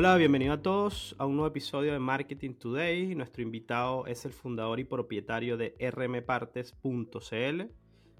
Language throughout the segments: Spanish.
Hola, bienvenido a todos a un nuevo episodio de Marketing Today. Nuestro invitado es el fundador y propietario de rmpartes.cl,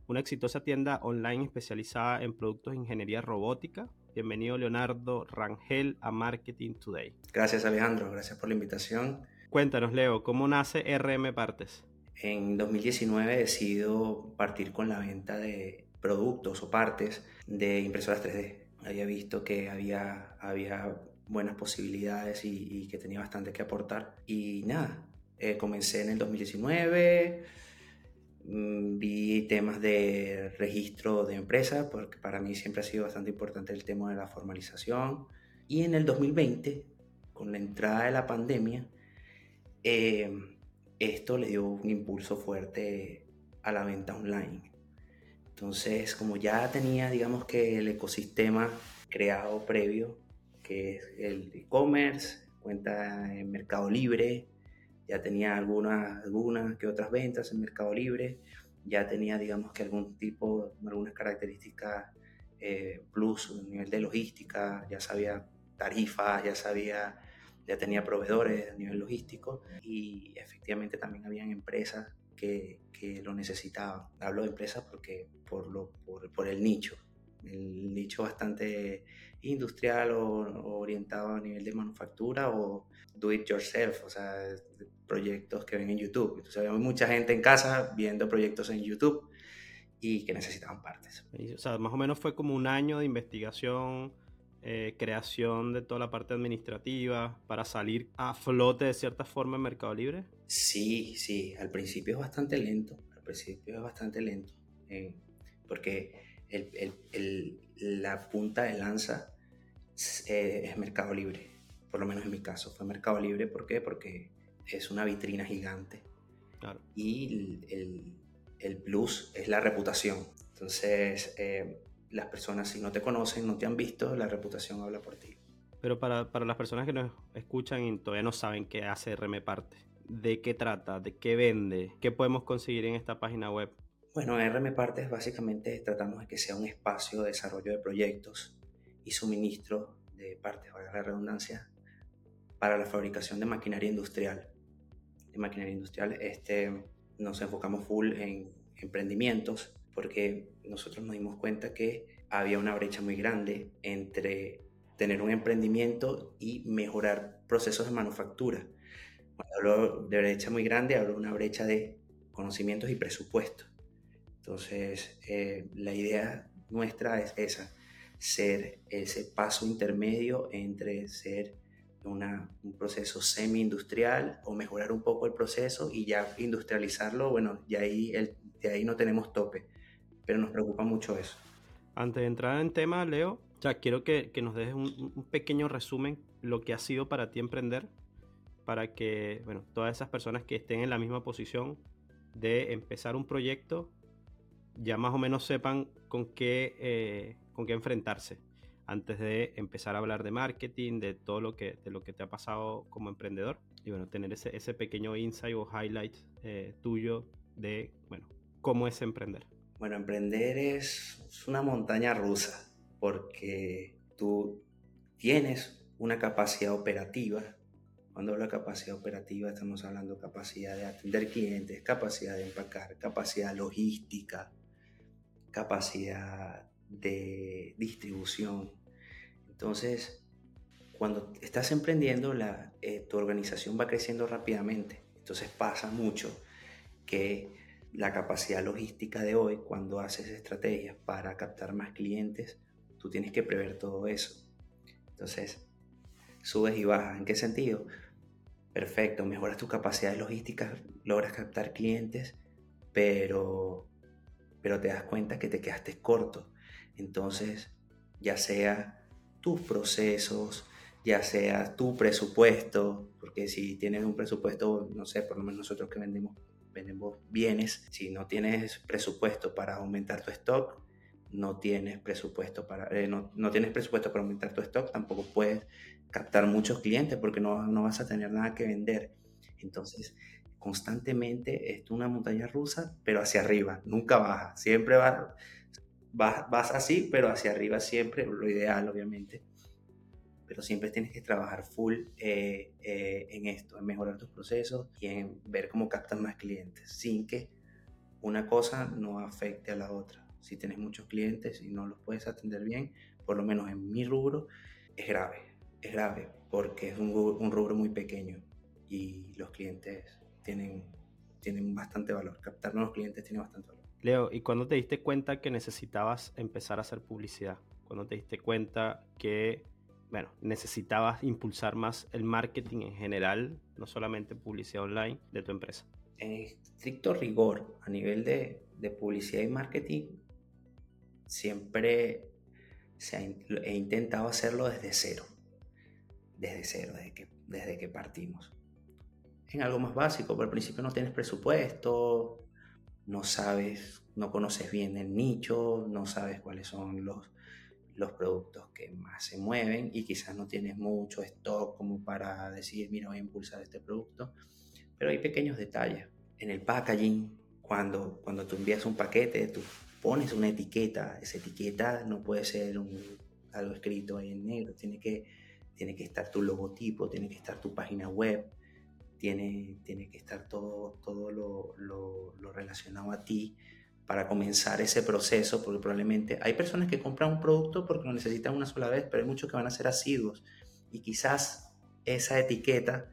una exitosa tienda online especializada en productos de ingeniería robótica. Bienvenido Leonardo Rangel a Marketing Today. Gracias Alejandro, gracias por la invitación. Cuéntanos Leo, ¿cómo nace RM Partes? En 2019 he decidido partir con la venta de productos o partes de impresoras 3D. Había visto que había, había buenas posibilidades y, que tenía bastante que aportar. Y nada, eh, comencé en el 2019, mm, vi temas de registro de empresa, porque para mí siempre ha sido bastante importante el tema de la formalización. Y en el 2020, con la entrada de la pandemia, eh, esto le dio un impulso fuerte a la venta online. Entonces, como ya tenía, digamos que el ecosistema creado previo, que es el e-commerce, cuenta en Mercado Libre, ya tenía algunas, algunas que otras ventas en Mercado Libre, ya tenía, digamos que algún tipo, algunas características eh, plus a nivel de logística, ya sabía tarifas, ya sabía, ya tenía proveedores a nivel logístico y efectivamente también habían empresas que, que lo necesitaban. Hablo de empresas porque por, lo, por, por el nicho, el nicho bastante industrial o, orientado a nivel de manufactura o do it yourself, o sea, proyectos que ven en YouTube. Entonces hay mucha gente en casa viendo proyectos en YouTube y que necesitaban partes. O sea, más o menos fue como un año de investigación, eh, creación de toda la parte administrativa para salir a flote de cierta forma en Mercado Libre. Sí, sí, al principio es bastante lento, al principio es bastante lento, eh, porque la punta de lanza eh, es Mercado Libre, por lo menos en mi caso. Fue Mercado Libre, ¿por qué? Porque es una vitrina gigante. Y el, plus es la reputación. Entonces, eh, las personas si no te conocen, no te han visto, la reputación habla por ti. Pero para, para las personas que nos escuchan y todavía no saben qué hace RM Parte, ¿de qué trata? ¿De qué vende? ¿Qué podemos conseguir en esta página web? Bueno, RM Partes básicamente tratamos de que sea un espacio de desarrollo de proyectos y suministro de partes, valga la redundancia, para la fabricación de maquinaria industrial. De maquinaria industrial este, nos enfocamos full en emprendimientos porque nosotros nos dimos cuenta que había una brecha muy grande entre tener un emprendimiento y mejorar procesos de manufactura. Cuando hablo de brecha muy grande, hablo de una brecha de conocimientos y presupuestos. Entonces, eh, la idea nuestra es esa, ser ese paso intermedio entre ser una, un proceso semi-industrial o mejorar un poco el proceso y ya industrializarlo, bueno, y ahí, el, de ahí no tenemos tope, pero nos preocupa mucho eso. Antes de entrar en tema, Leo, ya quiero que, que nos dejes un, un, pequeño resumen lo que ha sido para ti emprender, para que, bueno, todas esas personas que estén en la misma posición de empezar un proyecto ya más o menos sepan con qué, eh, con qué enfrentarse antes de empezar a hablar de marketing, de todo lo que, de lo que te ha pasado como emprendedor y bueno, tener ese, ese pequeño insight o highlight eh, tuyo de, bueno, cómo es emprender. Bueno, emprender es, es una montaña rusa porque tú tienes una capacidad operativa. Cuando hablo de capacidad operativa estamos hablando de capacidad de atender clientes, capacidad de empacar, capacidad logística, capacidad de distribución. Entonces, cuando estás emprendiendo, la, eh, tu organización va creciendo rápidamente. Entonces pasa mucho que la capacidad logística de hoy, cuando haces estrategias para captar más clientes, tú tienes que prever todo eso. Entonces, subes y bajas. ¿En qué sentido? Perfecto, mejoras tus capacidades logísticas, logras captar clientes, pero pero te das cuenta que te quedaste corto. Entonces, ya sea tus procesos, ya sea tu presupuesto, porque si tienes un presupuesto, no sé, por lo menos nosotros que vendemos, vendemos bienes, si no tienes presupuesto para aumentar tu stock, no tienes presupuesto para, eh, no, no, tienes presupuesto para aumentar tu stock, tampoco puedes captar muchos clientes porque no, no vas a tener nada que vender. Entonces, constantemente es una montaña rusa, pero hacia arriba, nunca baja, siempre vas, vas, así, pero hacia arriba siempre, lo ideal obviamente. pero siempre tienes que trabajar full eh, eh, en esto, en mejorar tus procesos y en ver cómo captas más clientes, sin que una cosa no afecte a la otra. Si tienes muchos clientes y no los puedes atender bien, por lo menos en mi rubro, es grave, es grave, porque es un rubro muy pequeño y los clientes tienen, tienen bastante valor. Captar nuevos clientes tiene bastante valor. Leo, ¿y cuándo te diste cuenta que necesitabas empezar a hacer publicidad? ¿Cuándo te diste cuenta que, bueno, necesitabas impulsar más el marketing en general, no solamente publicidad online de tu empresa? En estricto rigor, a nivel de, de publicidad y marketing, siempre se he intentado hacerlo desde cero. Desde cero, desde que, desde que partimos. En algo más básico, pero al principio no tienes presupuesto, no sabes, no conoces bien el nicho, no sabes cuáles son los, los productos que más se mueven y quizás no tienes mucho stock como para decir, mira, voy a impulsar este producto. Pero hay pequeños detalles. En el packaging, cuando, cuando tú envías un paquete, tú pones una etiqueta. Esa etiqueta no puede ser un, algo escrito ahí en negro. Tiene que, tiene que estar tu logotipo, tiene que estar tu página web, tiene, tiene que estar todo, todo lo, lo, relacionado a ti para comenzar ese proceso, porque probablemente hay personas que compran un producto porque lo necesitan una sola vez, pero hay muchos que van a ser asiduos y quizás esa etiqueta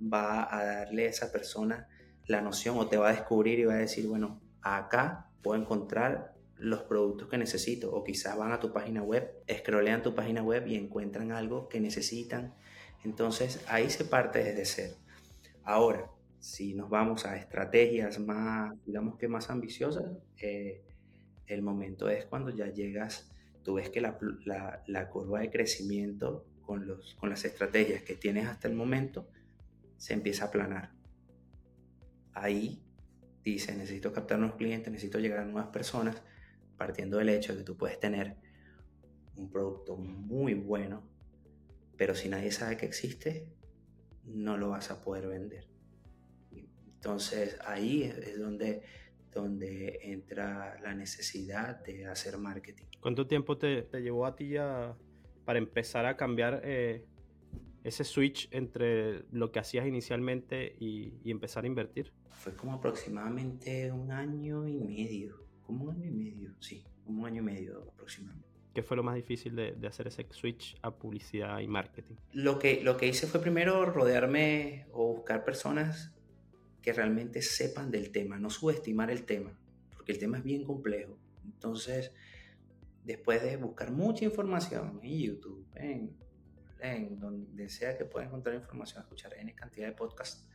va a darle a esa persona la noción o te va a descubrir y va a decir, bueno, acá puedo encontrar los productos que necesito o quizás van a tu página web, scrollean tu página web y encuentran algo que necesitan. Entonces ahí se parte desde cero. Ahora, si nos vamos a estrategias más, digamos que más ambiciosas, eh, el momento es cuando ya llegas, tú ves que la, la, la curva de crecimiento con, los, con las estrategias que tienes hasta el momento se empieza a aplanar. Ahí dice, necesito captar nuevos clientes, necesito llegar a nuevas personas, partiendo del hecho de que tú puedes tener un producto muy bueno, pero si nadie sabe que existe, no lo vas a poder vender. Entonces ahí es donde, donde entra la necesidad de hacer marketing. ¿Cuánto tiempo te, te llevó a ti ya para empezar a cambiar eh, ese switch entre lo que hacías inicialmente y, y, empezar a invertir? Fue como aproximadamente un año y medio, como un año y medio, sí, como un año y medio aproximadamente. ¿Qué fue lo más difícil de, de, hacer ese switch a publicidad y marketing? Lo que, lo que hice fue primero rodearme o buscar personas que realmente sepan del tema, no subestimar el tema, porque el tema es bien complejo. Entonces, después de buscar mucha información en YouTube, en, en donde sea que pueda encontrar información, escuchar N cantidad de podcasts,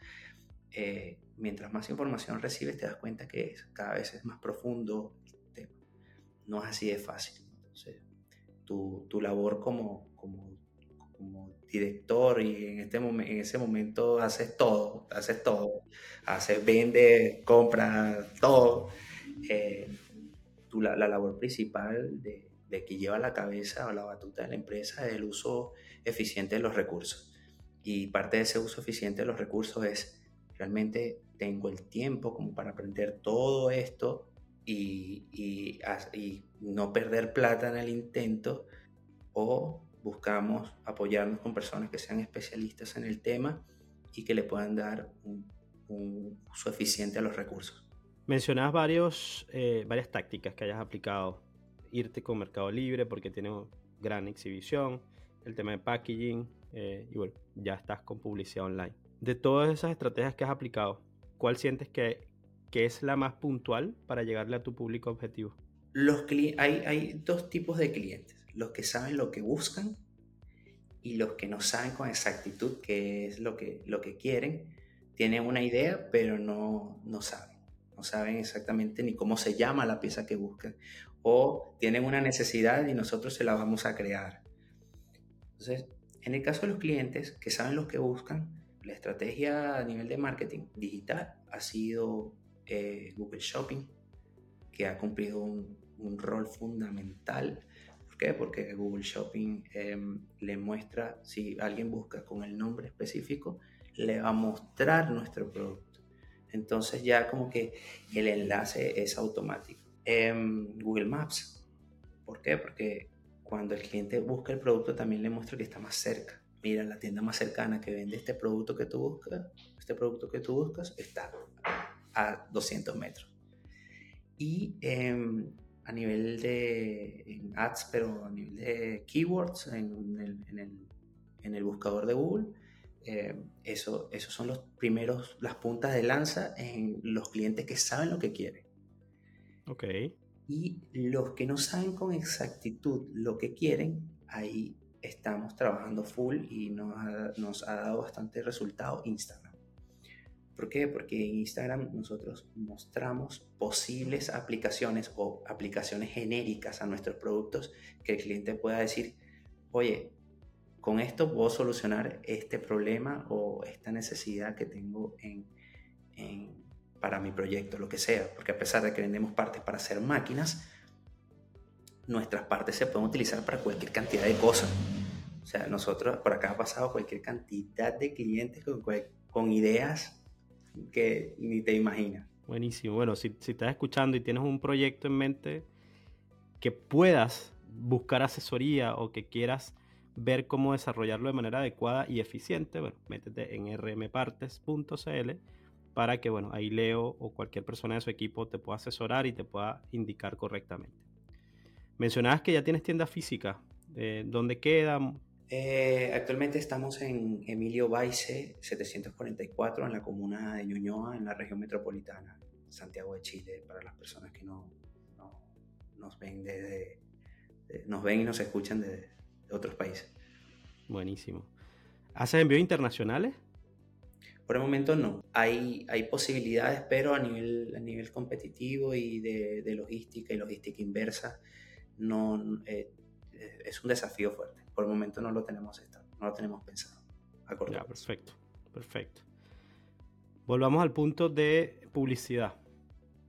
eh, mientras más información recibes, te das cuenta que es, cada vez es más profundo el tema. No es así de fácil. Entonces, tu, tu labor como, como director y en, este en ese momento haces todo, haces todo, haces, vende, compra, todo. Eh, tu, la, la, labor principal de, de, que lleva la cabeza o la batuta de la empresa es el uso eficiente de los recursos. Y parte de ese uso eficiente de los recursos es realmente tengo el tiempo como para aprender todo esto y, no perder plata en el intento o buscamos apoyarnos con personas que sean especialistas en el tema y que le puedan dar un, un uso eficiente a los recursos. Mencionas varios, eh, varias tácticas que hayas aplicado. Irte con Mercado Libre porque tiene gran exhibición, el tema de packaging eh, y bueno, ya estás con publicidad online. De todas esas estrategias que has aplicado, ¿cuál sientes que, que es la más puntual para llegarle a tu público objetivo? Los hay, hay dos tipos de clientes los que saben lo que buscan y los que no saben con exactitud qué es lo que, lo que quieren. Tienen una idea, pero no, no saben. No saben exactamente ni cómo se llama la pieza que buscan. O tienen una necesidad y nosotros se la vamos a crear. Entonces, en el caso de los clientes que saben lo que buscan, la estrategia a nivel de marketing digital ha sido eh, Google Shopping, que ha cumplido un, rol fundamental ¿Por qué? Porque Google Shopping eh, le muestra, si alguien busca con el nombre específico, le va a mostrar nuestro producto. Entonces ya como que el enlace es automático. Eh, Google Maps. ¿Por qué? Porque cuando el cliente busca el producto también le muestro que está más cerca. Mira, la tienda más cercana que vende este producto que tú buscas, este producto que tú buscas, está a 200 metros. Y em, a nivel de ads, pero a nivel de keywords en el, en el, en el buscador de Google, eh, eso, esos son los primeros, las puntas de lanza en los clientes que saben lo que quieren. Ok. Y los que no saben con exactitud lo que quieren, ahí estamos trabajando full y nos ha, nos ha dado bastante resultado Instagram. ¿Por qué? Porque en Instagram nosotros mostramos posibles aplicaciones o aplicaciones genéricas a nuestros productos que el cliente pueda decir, oye, con esto puedo solucionar este problema o esta necesidad que tengo en, para mi proyecto, lo que sea. Porque a pesar de que vendemos partes para hacer máquinas, nuestras partes se pueden utilizar para cualquier cantidad de cosas. O sea, nosotros por acá ha pasado cualquier cantidad de clientes con, con ideas que ni te imaginas. Buenísimo. Bueno, si, si estás escuchando y tienes un proyecto en mente que puedas buscar asesoría o que quieras ver cómo desarrollarlo de manera adecuada y eficiente, bueno, métete en rmpartes.cl para que, bueno, ahí Leo o cualquier persona de su equipo te pueda asesorar y te pueda indicar correctamente. Mencionabas que ya tienes tienda física. Eh, ¿Dónde queda? Eh, actualmente estamos en Emilio Baice 744 en la comuna de Ñuñoa, en la región metropolitana, Santiago de Chile, para las personas que no, nos ven desde, nos ven y nos escuchan desde otros países. Buenísimo. ¿Haces envíos internacionales? Por el momento no. Hay, hay posibilidades, pero a nivel, a nivel competitivo y de, logística y logística inversa, no, eh, es un desafío fuerte. Por el momento no lo tenemos, no lo tenemos pensado. Ya, perfecto, perfecto. Volvamos al punto de publicidad.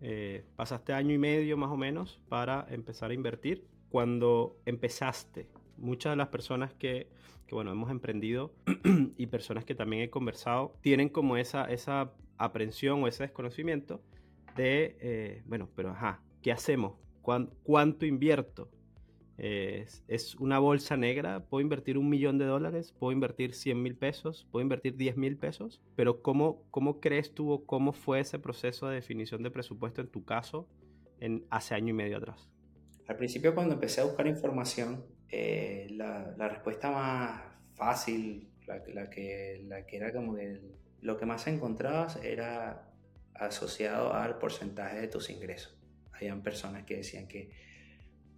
Eh, pasaste año y medio más o menos para empezar a invertir. Cuando empezaste, muchas de las personas que, bueno, hemos emprendido y personas que también he conversado tienen como esa, esa aprensión o ese desconocimiento de, eh, bueno, pero ajá, ¿qué hacemos? ¿Cuánto invierto? Es, una bolsa negra, puedo invertir un millón de dólares, puedo invertir 100 mil pesos, puedo invertir 10 mil pesos, pero ¿cómo, ¿cómo crees tú o cómo fue ese proceso de definición de presupuesto en tu caso en, hace año y medio atrás? Al principio cuando empecé a buscar información, eh, la, respuesta más fácil, la, que, la que era como que lo que más encontrabas era asociado al porcentaje de tus ingresos. Habían personas que decían que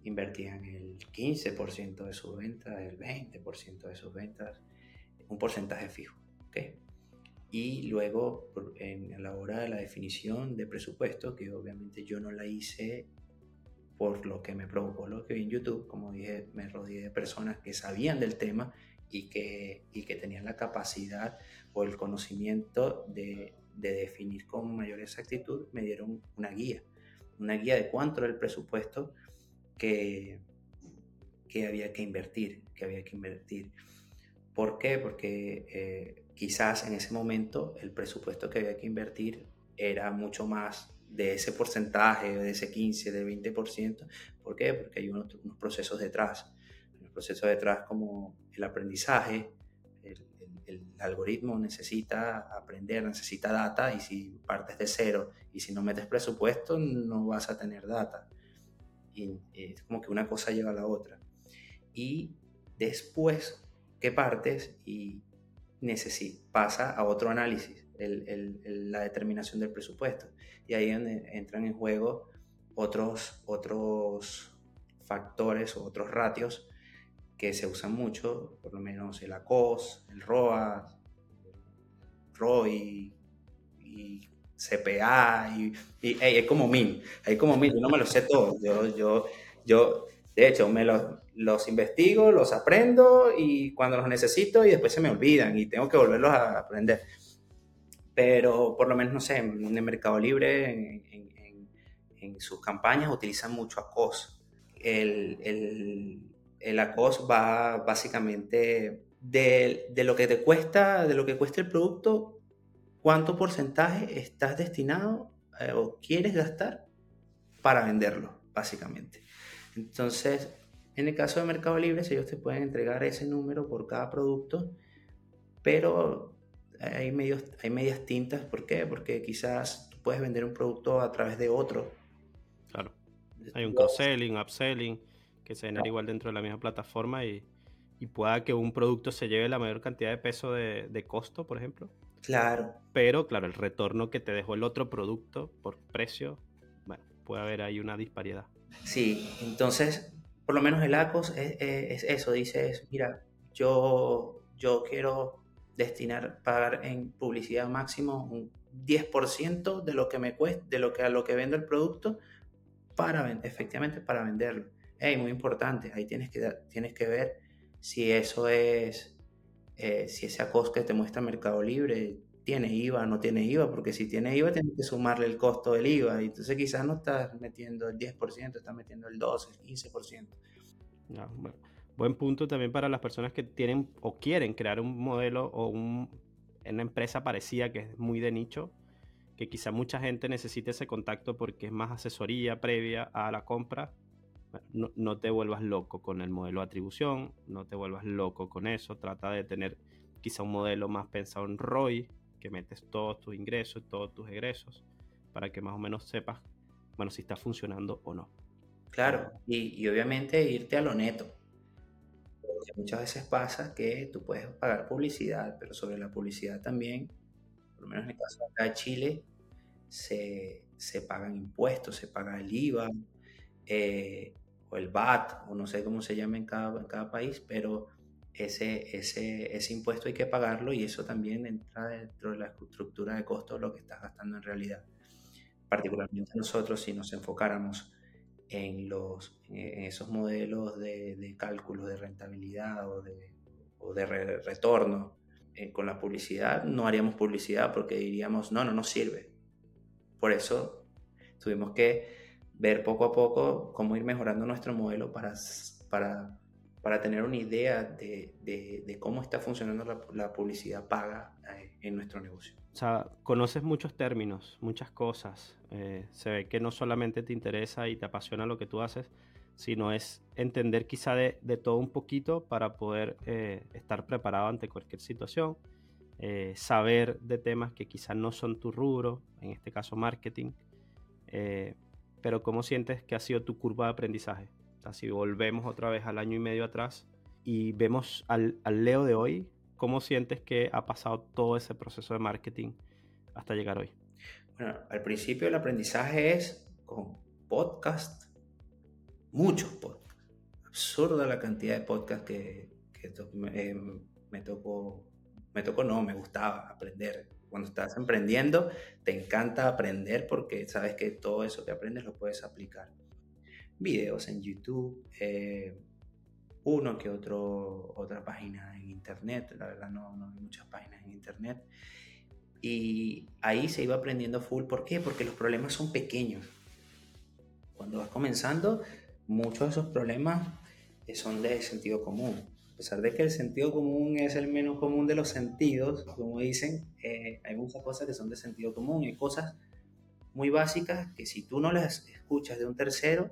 invertían el 15% de sus ventas, el 20% de sus ventas, un porcentaje fijo. ¿okay? Y luego, en, la hora de la definición de presupuesto, que obviamente yo no la hice por lo que me provocó lo que vi en YouTube, como dije, me rodeé de personas que sabían del tema y que, y que tenían la capacidad o el conocimiento de, de definir con mayor exactitud, me dieron una guía, una guía de cuánto era el presupuesto que, había que invertir, que había que invertir. ¿Por qué? Porque eh, quizás en ese momento el presupuesto que había que invertir era mucho más de ese porcentaje, de ese 15, del 20%. ¿Por qué? Porque hay unos, procesos detrás. Los procesos detrás como el aprendizaje, el, el, algoritmo necesita aprender, necesita data y si partes de cero y si no metes presupuesto no vas a tener data y es como que una cosa lleva a la otra. Y después que partes y pasa a otro análisis, la determinación del presupuesto. Y ahí donde entran en juego otros, otros factores o otros ratios que se usan mucho, por lo menos el ACOS, el ROA, el ROI y CPA y, y hay como mil, hay como mil, yo no me los sé todos, yo, yo, yo de hecho me los, los investigo, los aprendo y cuando los necesito y después se me olvidan y tengo que volverlos a aprender. Pero por lo menos, no sé, en el Mercado Libre, en, en, sus campañas utilizan mucho ACOS. El, el, el ACOS va básicamente de, de, lo que te cuesta, de lo que cuesta el producto, cuánto porcentaje estás destinado eh, o quieres gastar para venderlo, básicamente. Entonces, En el caso de Mercado Libre, ellos te pueden entregar ese número por cada producto, pero hay, medios, hay medias tintas. ¿Por qué? Porque quizás tú puedes vender un producto a través de otro. Claro. Hay un cross-selling, upselling, que se genera igual dentro de la misma plataforma y, y, pueda que un producto se lleve la mayor cantidad de peso de, de costo, por ejemplo. Claro. Pero, claro, el retorno que te dejó el otro producto por precio, bueno, puede haber ahí una disparidad. Sí, entonces por lo menos el ACOS es, eso, dice, mira, yo, yo quiero destinar, pagar en publicidad máximo un 10% de lo que me cuesta, de lo que a lo que vendo el producto, para efectivamente para venderlo. Hey, muy importante, ahí tienes que, tienes que ver si eso es, eh, si ese ACOS que te muestra Mercado Libre tiene IVA o no tiene IVA, porque si tiene IVA tienes que sumarle el costo del IVA, y entonces quizás no estás metiendo el 10%, estás metiendo el 12, el 15%. buen punto también para las personas que tienen o quieren crear un modelo o un, una empresa parecida que es muy de nicho, que quizá mucha gente necesite ese contacto porque es más asesoría previa a la compra. No, no, te vuelvas loco con el modelo de atribución, no te vuelvas loco con eso, trata de tener quizá un modelo más pensado en ROI, que metes todos tus ingresos, todos tus egresos, para que más o menos sepas, bueno, si está funcionando o no. Claro, y, obviamente irte a lo neto. Porque muchas veces pasa que tú puedes pagar publicidad, pero sobre la publicidad también, por lo menos en el caso de Chile, se, se pagan impuestos, se paga el IVA, eh, o el VAT, o no sé cómo se llama en cada, en cada país, pero ese, ese, ese impuesto hay que pagarlo y eso también entra dentro de la estructura de costos lo que estás gastando en realidad. Particularmente nosotros si nos enfocáramos en, los, en esos modelos de, de cálculo de rentabilidad o de, o de retorno eh, con la publicidad, no haríamos publicidad porque diríamos, no, no nos sirve. Por eso tuvimos que ver poco a poco cómo ir mejorando nuestro modelo para, para para tener una idea de, cómo está funcionando la, publicidad paga eh, en nuestro negocio. O sea, conoces muchos términos, muchas cosas. Eh, se ve que no solamente te interesa y te apasiona lo que tú haces, sino es entender quizá de, todo un poquito para poder eh, estar preparado ante cualquier situación, saber de temas que quizás no son tu rubro, en este caso marketing, pero ¿cómo sientes que ha sido tu curva de aprendizaje? si volvemos otra vez al año y medio atrás y vemos al, Leo de hoy, ¿cómo sientes que ha pasado todo ese proceso de marketing hasta llegar hoy? Bueno, al principio el aprendizaje es con podcast, muchos podcasts. Absurda la cantidad de podcasts que, eh, me tocó, me tocó, no, me gustaba aprender. Cuando estás emprendiendo, te encanta aprender porque sabes que todo eso que aprendes lo puedes aplicar videos en YouTube, eh, uno que otro, otra página en internet, la verdad no, no, hay muchas páginas en internet. Y ahí se iba aprendiendo full. ¿Por qué? Porque los problemas son pequeños. Cuando vas comenzando, muchos de esos problemas son de sentido común. A pesar de que el sentido común es el menos común de los sentidos, como dicen, eh, hay muchas cosas que son de sentido común. Hay cosas muy básicas que si tú no las escuchas de un tercero,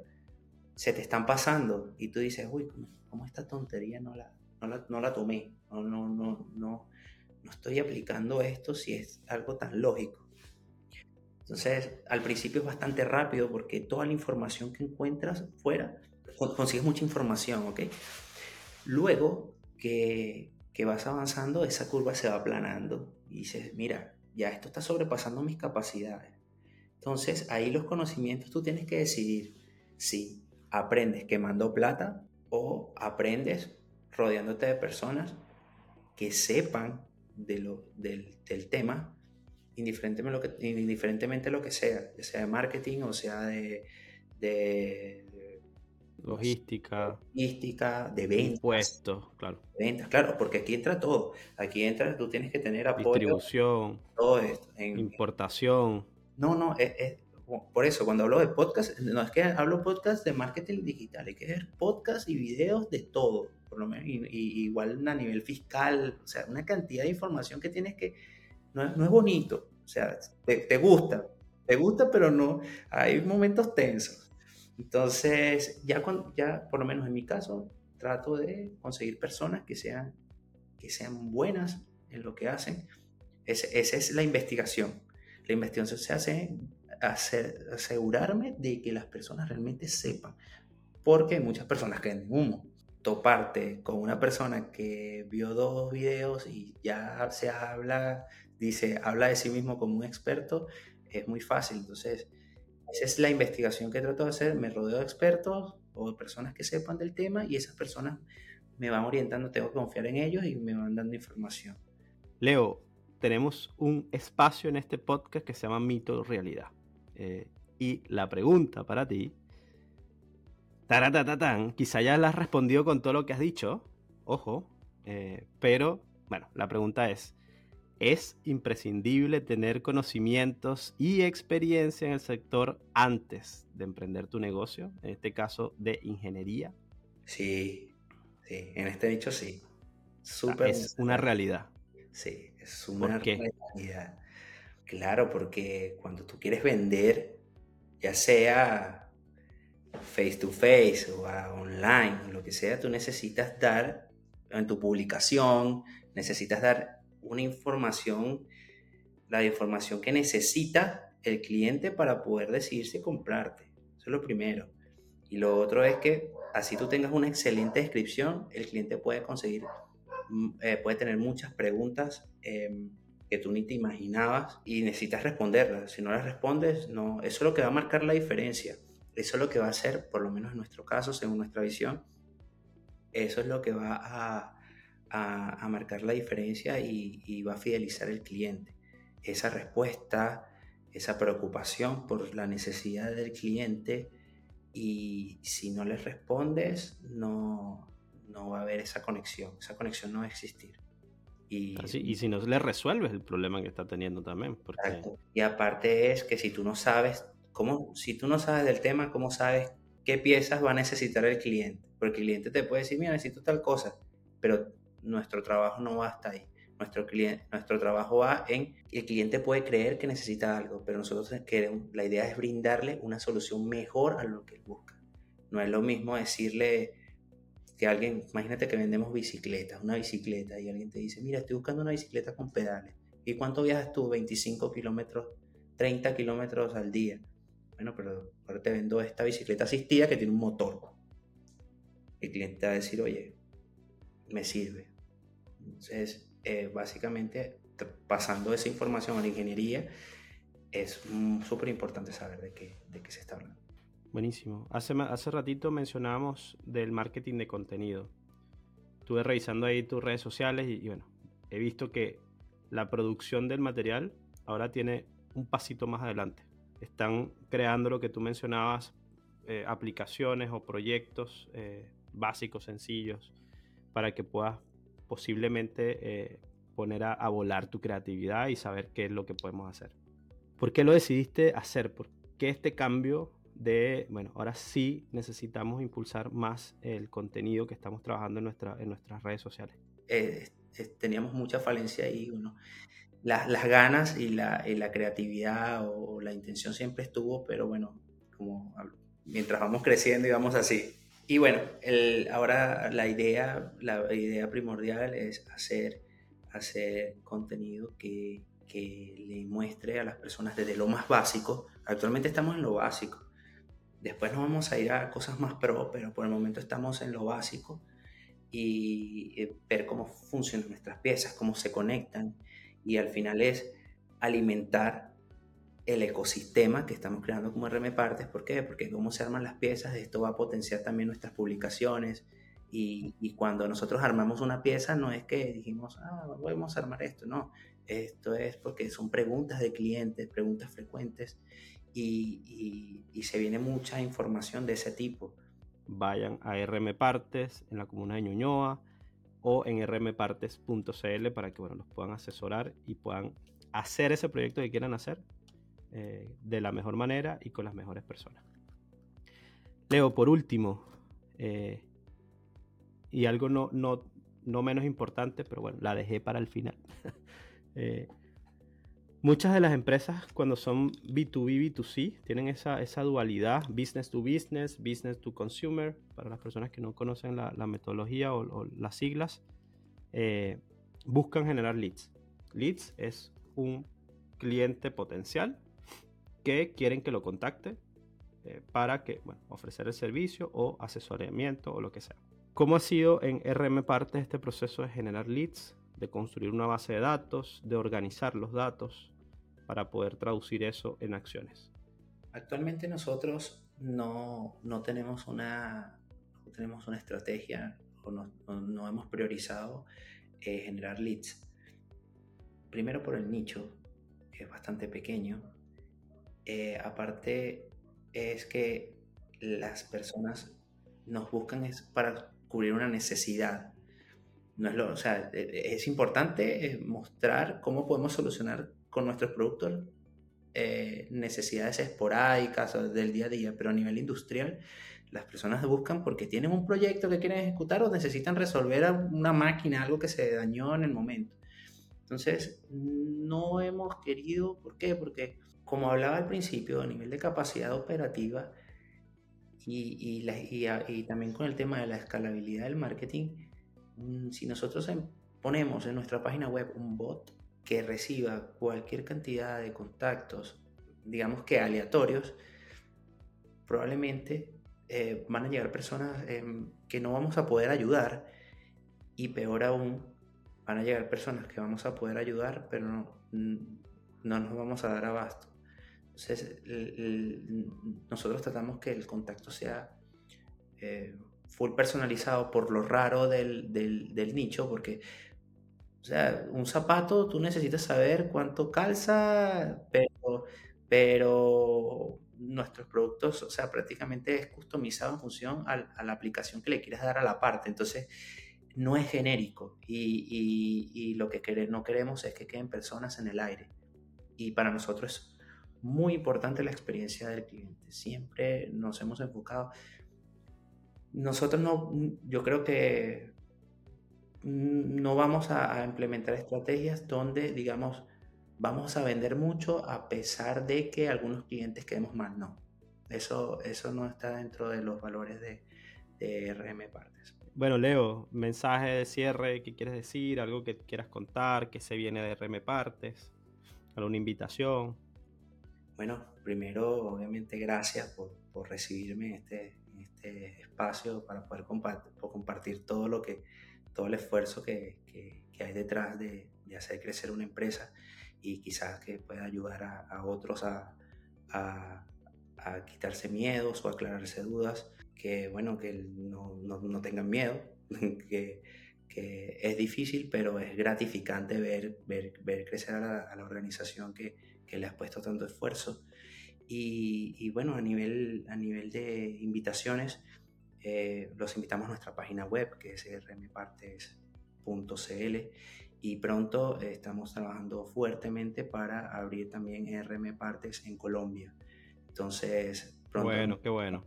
se te están pasando y tú dices, uy, ¿cómo, esta tontería no la, no la, tomé? No, no, no, no, no estoy aplicando esto si es algo tan lógico. Entonces, al principio es bastante rápido porque toda la información que encuentras fuera, consigues mucha información, ¿ok? Luego que, que vas avanzando, esa curva se va aplanando y dices, mira, ya esto está sobrepasando mis capacidades. Entonces, ahí los conocimientos tú tienes que decidir si aprendes quemando plata o aprendes rodeándote de personas que sepan de lo, del, tema, indiferentemente lo, que, indiferentemente lo que sea, sea de marketing o sea de, logística, logística, de ventas. Impuestos, claro. Ventas, claro, porque aquí entra todo. Aquí entra, tú tienes que tener apoyo. Distribución. Todo esto. importación. No, no, es, por eso, cuando hablo de podcast, no es que hablo podcast de marketing digital, hay que ver podcast y videos de todo, por lo menos, y, igual a nivel fiscal, o sea, una cantidad de información que tienes que, no es, no es bonito, o sea, te, gusta, te gusta, pero no, hay momentos tensos. Entonces, ya, ya por lo menos en mi caso, trato de conseguir personas que sean, que sean buenas en lo que hacen. esa es la investigación. La investigación se hace hacer, asegurarme de que las personas realmente sepan. Porque muchas personas que venden humo. Toparte con una persona que vio dos videos y ya se habla, dice, habla de sí mismo como un experto, es muy fácil. Entonces, esa es la investigación que trato de hacer. Me rodeo de expertos o de personas que sepan del tema y esas personas me van orientando, tengo que confiar en ellos y me van dando información. Leo, tenemos un espacio en este podcast que se llama Mito Realidad. Eh, y la pregunta para ti, taratatatán, quizá ya la has respondido con todo lo que has dicho, ojo, eh, pero bueno, la pregunta es, ¿es imprescindible tener conocimientos y experiencia en el sector antes de emprender tu negocio? En este caso, de ingeniería. Sí, sí, en este nicho sí. Súper. Es una realidad. Sí, es una realidad. Claro, porque cuando tú quieres vender, ya sea face to face o online, lo que sea, tú necesitas dar en tu publicación, necesitas dar una información, la información que necesita el cliente para poder decidirse comprarte. Eso es lo primero. Y lo otro es que así tú tengas una excelente descripción, el cliente puede conseguir, mm, eh, puede tener muchas preguntas. Em, que tú ni te imaginabas y necesitas responderlas. Si no las respondes, no, eso es lo que va a marcar la diferencia. Eso es lo que va a hacer, por lo menos en nuestro caso, según nuestra visión, eso es lo que va a, a, marcar la diferencia y, y, va a fidelizar el cliente. Esa respuesta, esa preocupación por la necesidad del cliente y si no le respondes, no, no va a haber esa conexión. Esa conexión no va a existir. Y, y si no le resuelves el problema que está teniendo también. Porque... Y aparte es que si tú no sabes, cómo, si tú no sabes del tema, ¿cómo sabes qué piezas va a necesitar el cliente? Porque el cliente te puede decir, mira, necesito tal cosa, pero nuestro trabajo no va hasta ahí. Nuestro, cliente, nuestro trabajo va en el cliente puede creer que necesita algo, pero nosotros queremos, la idea es brindarle una solución mejor a lo que él busca. No es lo mismo decirle, que alguien, imagínate que vendemos bicicletas, una bicicleta, y alguien te dice, mira, estoy buscando una bicicleta con pedales. ¿Y cuánto viajas tú? 25 kilómetros, 30 kilómetros al día. Bueno, pero ahora te vendo esta bicicleta asistida que tiene un motor. El cliente te va a decir, oye, me sirve. Entonces, eh, básicamente, pasando esa información a la ingeniería, es súper importante saber de qué, de qué se está hablando. Buenísimo. Hace, hace ratito mencionábamos del marketing de contenido. Estuve revisando ahí tus redes sociales y, bueno, he visto que la producción del material ahora tiene un pasito más adelante. Están creando lo que tú mencionabas, eh, aplicaciones o proyectos eh, básicos, sencillos, para que puedas posiblemente eh, poner a, volar tu creatividad y saber qué es lo que podemos hacer. ¿Por qué lo decidiste hacer? ¿Por qué este cambio de, bueno, ahora sí necesitamos impulsar más el contenido que estamos trabajando en, nuestra, en nuestras redes sociales. Eh, teníamos mucha falencia ahí, bueno, las, las ganas y la, la, creatividad o la intención siempre estuvo, pero bueno, como mientras vamos creciendo y vamos así. Y bueno, ahora la idea, la idea primordial es hacer, hacer contenido que, que le muestre a las personas desde lo más básico. Actualmente estamos en lo básico, Después nos vamos a ir a cosas más pro, pero por el momento estamos en lo básico y eh, ver cómo funcionan nuestras piezas, cómo se conectan y al final es alimentar el ecosistema que estamos creando como RM Partes. ¿Por qué? Porque cómo se arman las piezas, esto va a potenciar también nuestras publicaciones. Y, y cuando nosotros armamos una pieza, no es que dijimos, ah, vamos a armar esto, no. Esto es porque son preguntas de clientes, preguntas frecuentes y, se viene mucha información de ese tipo. Vayan a RM Partes en la comuna de Ñuñoa o en rmpartes.cl para que bueno, los puedan asesorar y puedan hacer ese proyecto que quieran hacer eh, de la mejor manera y con las mejores personas. Leo, por último, eh, y algo no, no, no, menos importante, pero bueno, la dejé para el final. Eh, Muchas de las empresas cuando son B2B, B2C, tienen esa, esa dualidad, business to business, business to consumer, para las personas que no conocen la, metodología o, las siglas, buscan generar leads. Leads es un cliente potencial que quieren que lo contacte eh, para que, bueno, ofrecer el servicio o asesoramiento o lo que sea. ¿Cómo ha sido en RM Partes este proceso de generar leads, de construir una base de datos, de organizar los datos para poder traducir eso en acciones? Actualmente nosotros no, no tenemos, una, no tenemos una estrategia o no, no, hemos priorizado eh, generar leads. Primero por el nicho, que es bastante pequeño. Eh, aparte es que las personas nos buscan es para cubrir una necesidad. No es, lo, o sea, e, e, es importante eh, mostrar cómo podemos solucionar con nuestros productos eh, necesidades esporádicas del día a día, pero a nivel industrial las personas buscan porque tienen un proyecto que quieren ejecutar o necesitan resolver una máquina, algo que se dañó en el momento. Entonces, no hemos querido, ¿por qué? Porque como hablaba al principio, a nivel de capacidad operativa y, también con el tema de la escalabilidad del marketing, mm, si nosotros ponemos en nuestra página web un bot que reciba cualquier cantidad de contactos, digamos que aleatorios, probablemente eh, van a llegar personas em, que no vamos a poder ayudar y peor aún, van a llegar personas que vamos a poder ayudar, pero no, no nos vamos a dar abasto. Entonces, nosotros tratamos que el contacto sea eh, full personalizado por lo raro del, del, nicho, porque, o sea, un zapato tú necesitas saber cuánto calza, pero, pero nuestros productos, o sea, prácticamente es customizado en función a, la aplicación que le quieras dar a la parte. Entonces, no es genérico y, y, y lo que no queremos es que queden personas en el aire. Y para nosotros muy importante la experiencia del cliente. Siempre nos hemos enfocado. Nosotros no, yo creo que no vamos a, implementar estrategias donde, digamos, vamos a vender mucho a pesar de que algunos clientes quedemos mal. No, eso, eso no está dentro de los valores de, de RM Partes. Bueno, Leo, mensaje de cierre, ¿qué quieres decir? ¿Algo que quieras contar? ¿Qué se viene de RM Partes? ¿Alguna invitación? Bueno, primero, obviamente, gracias por, por recibirme en este, este espacio para poder compartir, compartir todo lo que, todo el esfuerzo que, que, hay detrás de, de, hacer crecer una empresa y quizás que pueda ayudar a, a otros a, a, a, quitarse miedos o aclararse dudas, que bueno, que no, no, no tengan miedo, que, que, es difícil, pero es gratificante ver, ver, ver crecer a la, la organización que, que le has puesto tanto esfuerzo. Y, bueno, a nivel, a nivel de invitaciones, eh, los invitamos a nuestra página web, que es rmpartes.cl, y pronto estamos trabajando fuertemente para abrir también RM Partes en Colombia. Entonces, pronto. Bueno, qué bueno.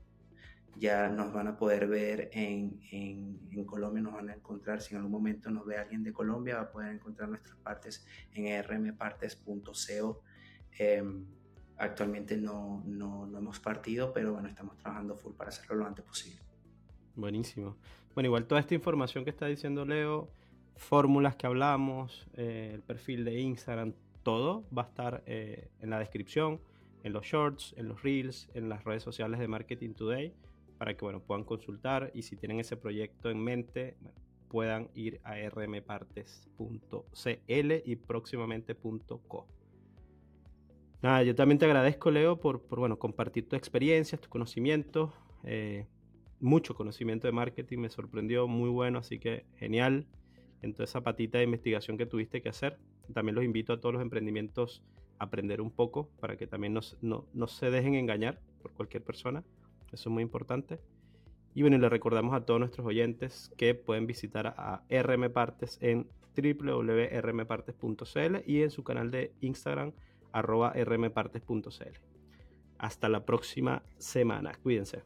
Ya nos van a poder ver en, en, en, Colombia, nos van a encontrar. Si en algún momento nos ve alguien de Colombia, va a poder encontrar nuestras partes en rmpartes.co Em, actualmente no, no, no, hemos partido, pero bueno, estamos trabajando full para hacerlo lo antes posible. Buenísimo. Bueno, igual toda esta información que está diciendo Leo, fórmulas que hablamos, eh, el perfil de Instagram, todo va a estar eh, en la descripción, en los shorts, en los reels, en las redes sociales de Marketing Today, para que bueno, puedan consultar y si tienen ese proyecto en mente, puedan ir a rmpartes.cl y próximamente .co. Nada, yo también te agradezco, Leo, por, por bueno, compartir tu experiencia, tu conocimiento. Eh, mucho conocimiento de marketing, me sorprendió, muy bueno, así que genial en toda esa patita de investigación que tuviste que hacer. También los invito a todos los emprendimientos a aprender un poco para que también no, no se dejen engañar por cualquier persona. Eso es muy importante. Y bueno, le recordamos a todos nuestros oyentes que pueden visitar a RM Partes en www.rmpartes.cl y en su canal de Instagram arroba rmpartes.cl. Hasta la próxima semana. Cuídense.